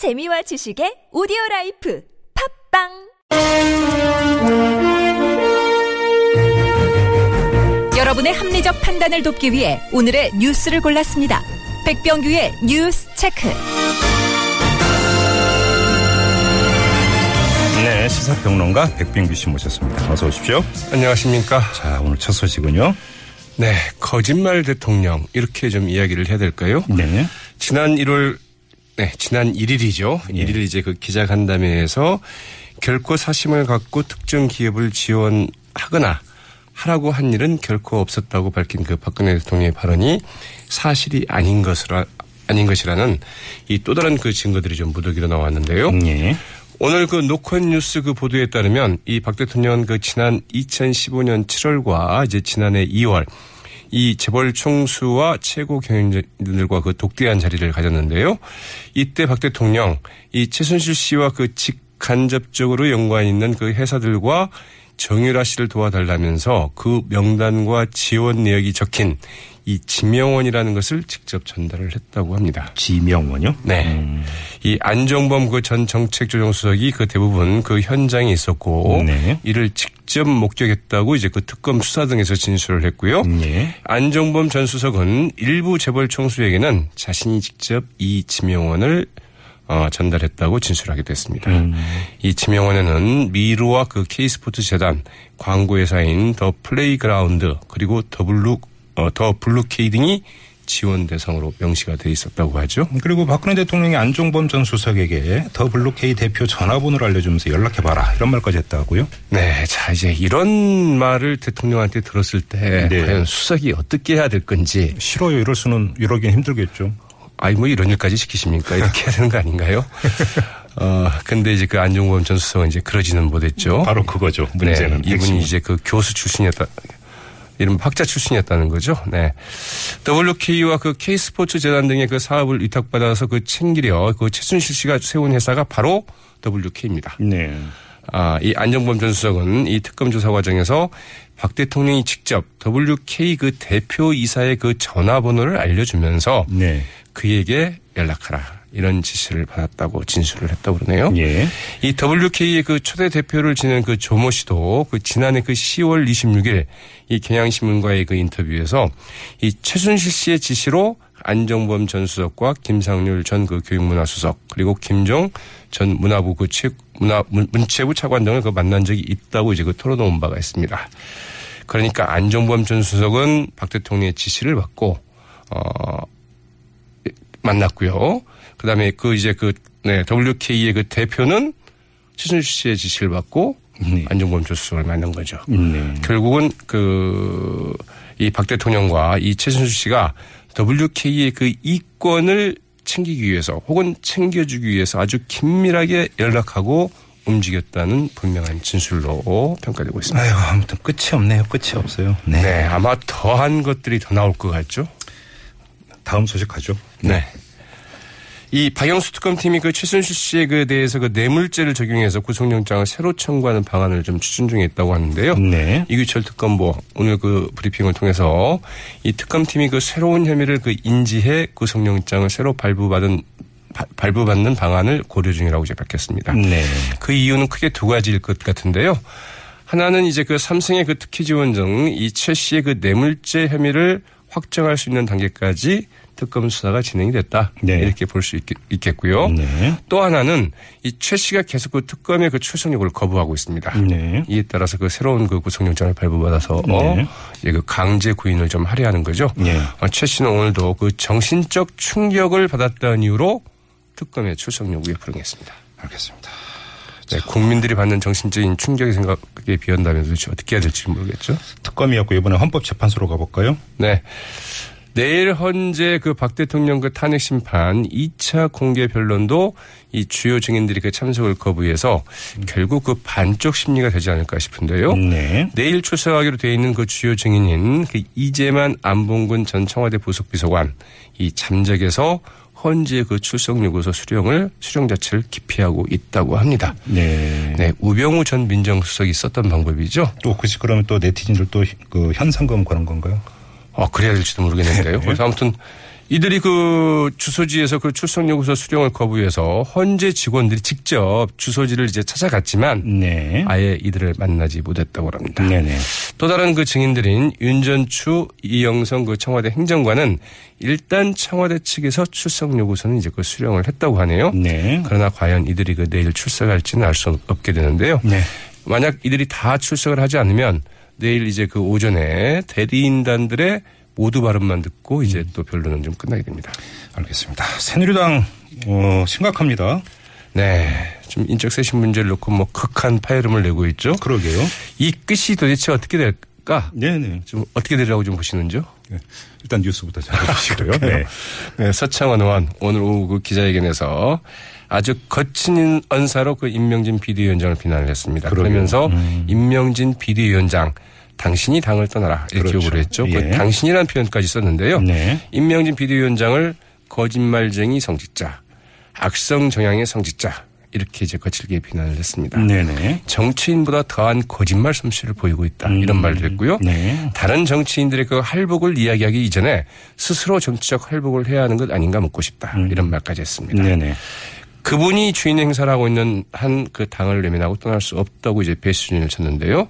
재미와 지식의 오디오 라이프 팟빵 여러분의 합리적 판단을 돕기 위해 오늘의 뉴스를 골랐습니다. 백병규의 뉴스 체크. 네, 시사평론가 백병규 씨 모셨습니다. 어서 오십시오. 안녕하십니까. 자, 오늘 첫 소식은요. 네, 거짓말 대통령 이렇게 좀 이야기를 해야 될까요? 네. 지난 1월 네, 지난 1일이죠. 예. 1일 이제 그 기자간담회에서 결코 사심을 갖고 특정 기업을 지원하거나 하라고 한 일은 결코 없었다고 밝힌 그 박근혜 대통령의 발언이 사실이 아닌 것으로 아닌 것이라는 이 또 다른 그 증거들이 좀 무더기로 나왔는데요. 예. 오늘 그 노컷 뉴스 그 보도에 따르면 이 박 대통령은 그 지난 2015년 7월과 이제 지난해 2월 이 재벌 총수와 최고 경영진들과 그 독대한 자리를 가졌는데요. 이때 박 대통령 이 최순실 씨와 그 직간접적으로 연관 있는 그 회사들과 정유라 씨를 도와달라면서 그 명단과 지원 내역이 적힌 이 지명원이라는 것을 직접 전달을 했다고 합니다. 지명원요? 네. 이 안정범 그 전 정책조정수석이 그 대부분 그 현장에 있었고 네. 이를 직접 목격했다고 이제 그 특검 수사 등에서 진술을 했고요. 예. 안정범 전 수석은 일부 재벌 총수에게는 자신이 직접 이 지명원을 어, 전달했다고 진술하기도 했습니다. 이 지명원에는 미르와 그 K스포츠 재단, 광고회사인 더 플레이그라운드 그리고 더블루 어, 더 블루케이 등이 지원 대상으로 명시가 돼 있었다고 하죠. 그리고 박근혜 대통령이 안종범 전 수석에게 더 블루케이 대표 전화번호를 알려주면서 연락해봐라 이런 말까지 했다고요? 네, 자 이제 이런 말을 대통령한테 들었을 때 네. 과연 수석이 어떻게 해야 될 건지 싫어요. 이럴 수는 이러긴 힘들겠죠. 아이 뭐 이런 일까지 시키십니까? 이렇게 해야 되는 거 아닌가요? 어 근데 이제 그 안종범 전 수석은 이제 그러지는 못했죠. 바로 그거죠. 문제는. 네, 이분이 핵심은. 이제 그 교수 출신이었다. 이런 학자 출신이었다는 거죠. 네. WK와 그 K스포츠 재단 등의 그 사업을 위탁받아서 그 챙기려 그 최순실 씨가 세운 회사가 바로 WK입니다. 네. 아, 이 안정범 전 수석은 이 특검 조사 과정에서 박 대통령이 직접 WK 그 대표 이사의 그 전화번호를 알려주면서 네. 그에게 연락하라. 이런 지시를 받았다고 진술을 했다고 그러네요. 예. 이 WK의 그 초대 대표를 지낸 그 조모 씨도 그 지난해 그 10월 26일 이 경향신문과의 그 인터뷰에서 이 최순실 씨의 지시로 안정범 전 수석과 김상률 전 그 교육문화수석 그리고 김종 전 문화부 그 체, 문화 문- 문체부 차관 등을 그 만난 적이 있다고 이제 그 털어놓은 바가 있습니다. 그러니까 안정범 전 수석은 박 대통령의 지시를 받고 어 만났고요. 그 다음에 그 이제 그 네, WK의 그 대표는 최순실 씨의 지시를 받고 네. 안정범 전 수석을 만난 거죠. 네. 결국은 그 이 박 대통령과 이 최순실 씨가 WK의 그 이권을 챙기기 위해서 혹은 챙겨주기 위해서 아주 긴밀하게 연락하고 움직였다는 분명한 진술로 평가되고 있습니다. 아유, 아무튼 끝이 없네요. 끝이 없어요. 네. 네, 아마 더한 것들이 더 나올 것 같죠. 다음 소식 가죠. 네. 이 박영수 특검팀이 그 최순실 씨에 그 대해서 그 뇌물죄를 적용해서 구속영장을 새로 청구하는 방안을 좀 추진 중에 있다고 하는데요. 네. 이규철 특검보 오늘 그 브리핑을 통해서 이 특검팀이 그 새로운 혐의를 그 인지해 구속영장을 새로 발부받은 바- 발부받는 방안을 고려 중이라고 이제 밝혔습니다. 네. 그 이유는 크게 두 가지일 것 같은데요. 하나는 이제 그 삼성의 그 특혜 지원 등 이 최 씨의 그 뇌물죄 혐의를 확정할 수 있는 단계까지 특검 수사가 진행이 됐다. 네. 이렇게 볼 수 있겠고요. 네. 또 하나는 이 최 씨가 계속 그 특검의 그 출석 요구를 거부하고 있습니다. 네. 이에 따라서 그 새로운 그 구속영장을 발부받아서 네. 이제 그 강제 구인을 좀 하려 하는 거죠. 네. 어, 최 씨는 오늘도 그 정신적 충격을 받았다는 이유로 특검의 출석 요구에 불응했습니다. 알겠습니다. 네, 국민들이 받는 정신적인 충격의 생각에 비한다면 도대체 어떻게 해야 될지 모르겠죠. 특검이었고 이번에 헌법재판소로 가볼까요? 네. 내일 헌재 그 박 대통령 그 탄핵 심판 2차 공개 변론도 이 주요 증인들이 그 참석을 거부해서 결국 그 반쪽 심리가 되지 않을까 싶은데요. 네. 내일 출석하기로 돼 있는 그 주요 증인인 그 이재만 안봉근 전 청와대 부속비서관 이 잠적에서 헌재 그 출석 요구서 수령을 수령 자체를 기피하고 있다고 합니다. 네. 네, 우병우 전 민정수석이 썼던 방법이죠. 또 혹시 그러면 또 네티즌들 또 그 현상금 거는 건가요? 어, 그래야 될지도 모르겠는데요. 그래서 아무튼 이들이 그 주소지에서 그 출석 요구서 수령을 거부해서 헌재 직원들이 직접 주소지를 이제 찾아갔지만 네. 아예 이들을 만나지 못했다고 합니다. 네네. 또 다른 그 증인들인 윤전추, 이영성 그 청와대 행정관은 일단 청와대 측에서 출석 요구서는 이제 그 수령을 했다고 하네요. 네. 그러나 과연 이들이 그 내일 출석할지는 알 수 없게 되는데요. 네. 만약 이들이 다 출석을 하지 않으면 내일 이제 그 오전에 대리인단들의 모두 발언만 듣고 이제 또 변론은 좀 끝나게 됩니다. 알겠습니다. 새누리당 어, 심각합니다. 네. 좀 인적 쇄신 문제를 놓고 뭐 극한 파열음을 내고 있죠. 그러게요. 이 끝이 도대체 어떻게 될까? 네네. 좀 어떻게 되리라고 좀 보시는지요? 네. 일단 뉴스부터 잘 보시고요. 네. 네, 서창원 의원 오늘 오후 그 기자회견에서 아주 거친 언사로 그 임명진 비대위원장을 비난을 했습니다. 그러게요. 그러면서 음. 임명진 비대위원장 당신이 당을 떠나라 이렇게 그렇죠. 요구를 했죠. 예. 그 당신이라는 표현까지 썼는데요. 네. 임명진 비대위원장을 거짓말쟁이 성직자, 악성 정향의 성직자 이렇게 이제 거칠게 비난을 했습니다. 네네. 정치인보다 더한 거짓말 솜씨를 보이고 있다 이런 말도 했고요. 네. 다른 정치인들의 그 할복을 이야기하기 이전에 스스로 정치적 할복을 해야 하는 것 아닌가 묻고 싶다 이런 말까지 했습니다. 네네. 그분이 주인 행사를 하고 있는 한 그 당을 외면하고 떠날 수 없다고 이제 배수진을 쳤는데요.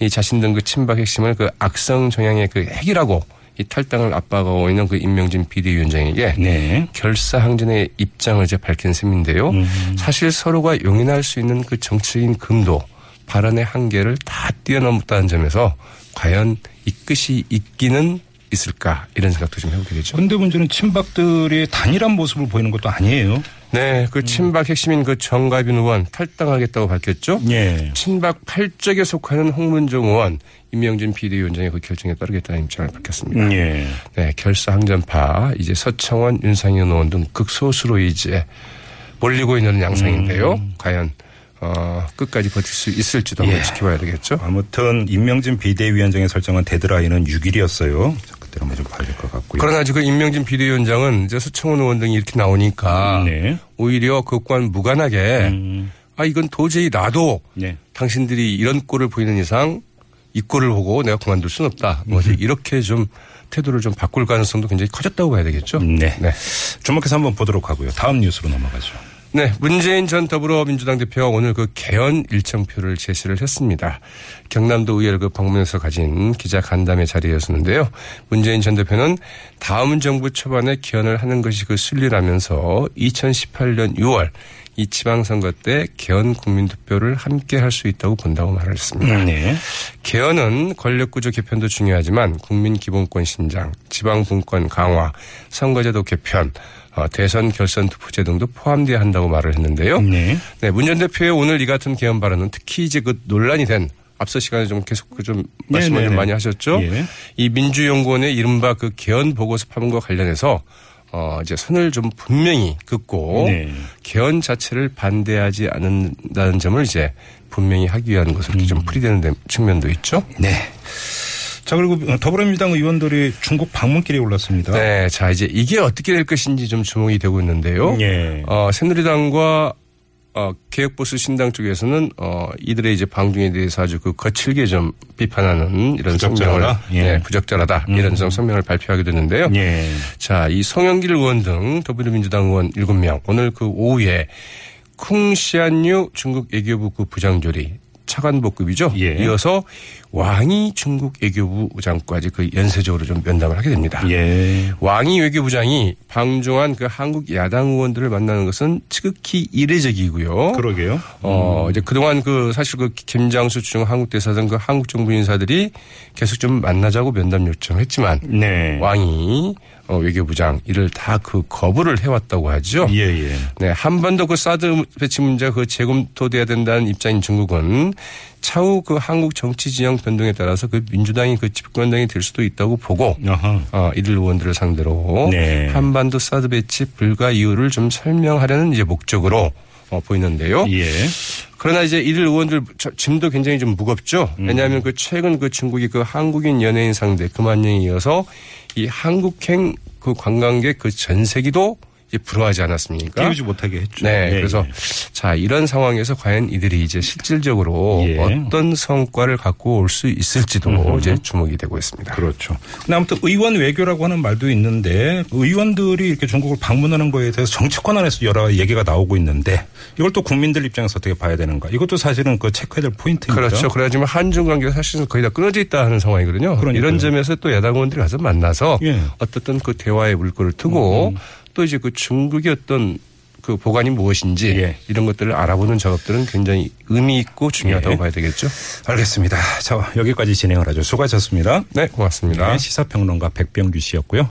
이 자신 등그 친박 핵심을 그 악성 정향의 그 핵이라고 이 탈당을 압박하고 있는 그 임명진 비대위원장에게 네. 결사항전의 입장을 이제 밝힌 셈인데요. 음. 사실 서로가 용인할 수 있는 그 정치적인 금도 발언의 한계를 다 뛰어넘었다는 점에서 과연 이 끝이 있기는 있을까 이런 생각도 좀 해보게 되죠. 근데 문제는 친박들의 단일한 모습을 보이는 것도 아니에요. 네, 그 친박 핵심인 그 정가빈 의원 탈당하겠다고 밝혔죠. 예. 친박 팔적에 속하는 홍문종 의원, 임명진 비대위원장의 그 결정에 따르겠다는 입장을 밝혔습니다. 예. 네, 결사 항전파 이제 서청원, 윤상현 의원 등 극소수로 이제 몰리고 있는 양상인데요. 과연 어, 끝까지 버틸 수 있을지도 한번 예. 지켜봐야 되겠죠. 아무튼 임명진 비대위원장이 설정한 데드라인은 6일이었어요. 그때로 한번 좀 봐야 될 것 같고요. 그러나 지금 임명진 비대위원장은 이제 서청원 의원 등이 이렇게 나오니까 네. 오히려 그과는 무관하게 음. 아 이건 도저히 나도 네. 당신들이 이런 꼴을 보이는 이상 이 꼴을 보고 내가 그만둘 수는 없다. 뭐 음. 이렇게 좀 태도를 좀 바꿀 가능성도 굉장히 커졌다고 봐야 되겠죠. 네. 네. 주목해서 한번 보도록 하고요. 다음 뉴스로 넘어가죠. 네, 문재인 전 더불어민주당 대표가 오늘 그 개헌 일정표를 제시를 했습니다. 경남도 의회를 그 방문해서 가진 기자 간담회 자리였었는데요. 문재인 전 대표는 다음 정부 초반에 개헌을 하는 것이 그 순리라면서 2018년 6월 이 지방선거 때 개헌 국민투표를 함께 할 수 있다고 본다고 말을 했습니다. 네. 개헌은 권력구조 개편도 중요하지만 국민 기본권 신장, 지방 분권 강화, 선거제도 개편, 어, 대선 결선 투표제 등도 포함돼야 한다고 말을 했는데요. 네. 네, 문전 대표의 오늘 이 같은 개헌 발언은 특히 이제 그 논란이 된 앞서 시간에 좀 계속 그좀 말씀을 네네네. 좀 많이 하셨죠. 예. 이 민주연구원의 이른바 그 개헌 보고서 파문과 관련해서 어 이제 선을 좀 분명히 긋고 네. 개헌 자체를 반대하지 않는다는 점을 이제 분명히 하기 위한 것으로 음. 좀 풀이되는 데- 측면도 있죠. 네. 자, 그리고 더불어민주당 의원들이 중국 방문길에 올랐습니다. 네, 자 이제 이게 어떻게 될 것인지 좀 주목이 되고 있는데요. 예. 어, 새누리당과 어, 개혁보수 신당 쪽에서는 어, 이들의 이제 방중에 대해서 아주 그 거칠게 좀 비판하는 이런 성명을 부적절하다? 예. 네, 부적절하다 이런 성- 성명을 발표하게 됐는데요. 예. 자, 이 송영길 의원 등 더불어민주당 의원 7명 오늘 그 오후에 쿵시안유 중국 외교부 그 부장조리 차관복급이죠. 예. 이어서 왕이 중국 외교부 부장까지 그 연쇄적으로 좀 면담을 하게 됩니다. 예. 왕이 외교부장이 방중한 그 한국 야당 의원들을 만나는 것은 지극히 이례적이고요. 그러게요. 어, 이제 그동안 그 사실 그 김장수 주중 한국 대사등 그 한국 정부 인사들이 계속 좀 만나자고 면담 요청했지만 네. 왕이 어, 외교부장 이를 다 그 거부를 해왔다고 하죠. 예, 예. 네, 한번더그 사드 배치 문제가 그 재검토돼야 된다는 입장인 중국은 차후 그 한국 정치 진영 변동에 따라서 그 민주당이 그 집권당이 될 수도 있다고 보고. 어, 이들 의원들을 상대로 네. 한반도 사드 배치 불가 이유를 좀 설명하려는 이제 목적으로 어, 보이는데요. 예. 그러나 이제 이들 의원들 저- 짐도 굉장히 좀 무겁죠. 음. 왜냐하면 그 최근 그 중국이 그 한국인 연예인 상대 그만령에 이어서 이 한국행 그 관광객 그 전세기도 이제 불허하지 않았습니까? 띄우지 못하게 했죠. 네. 예, 그래서 예. 자, 이런 상황에서 과연 이들이 이제 실질적으로 예. 어떤 성과를 갖고 올 수 있을지도 이제 주목이 되고 있습니다. 그렇죠. 근데 아무튼 의원 외교라고 하는 말도 있는데 의원들이 이렇게 중국을 방문하는 거에 대해서 정치권 안에서 여러 얘기가 나오고 있는데 이걸 또 국민들 입장에서 어떻게 봐야 되는가? 이것도 사실은 그 체크해야 될 포인트입니다. 그렇죠. 그래야지만 한중 관계가 사실은 거의 다 끊어져 있다 하는 상황이거든요. 그러니까요. 이런 점에서 또 야당 의원들이 가서 만나서 예. 음, 어떻든 그 대화의 물꼬를 트고 또 이제 그 중국의 어떤 그 보관이 무엇인지 예. 이런 것들을 알아보는 작업들은 굉장히 의미 있고 중요하다고 예. 봐야 되겠죠. 알겠습니다. 자 여기까지 진행을 하죠. 수고하셨습니다. 네, 고맙습니다. 네, 시사평론가 백병규 씨였고요.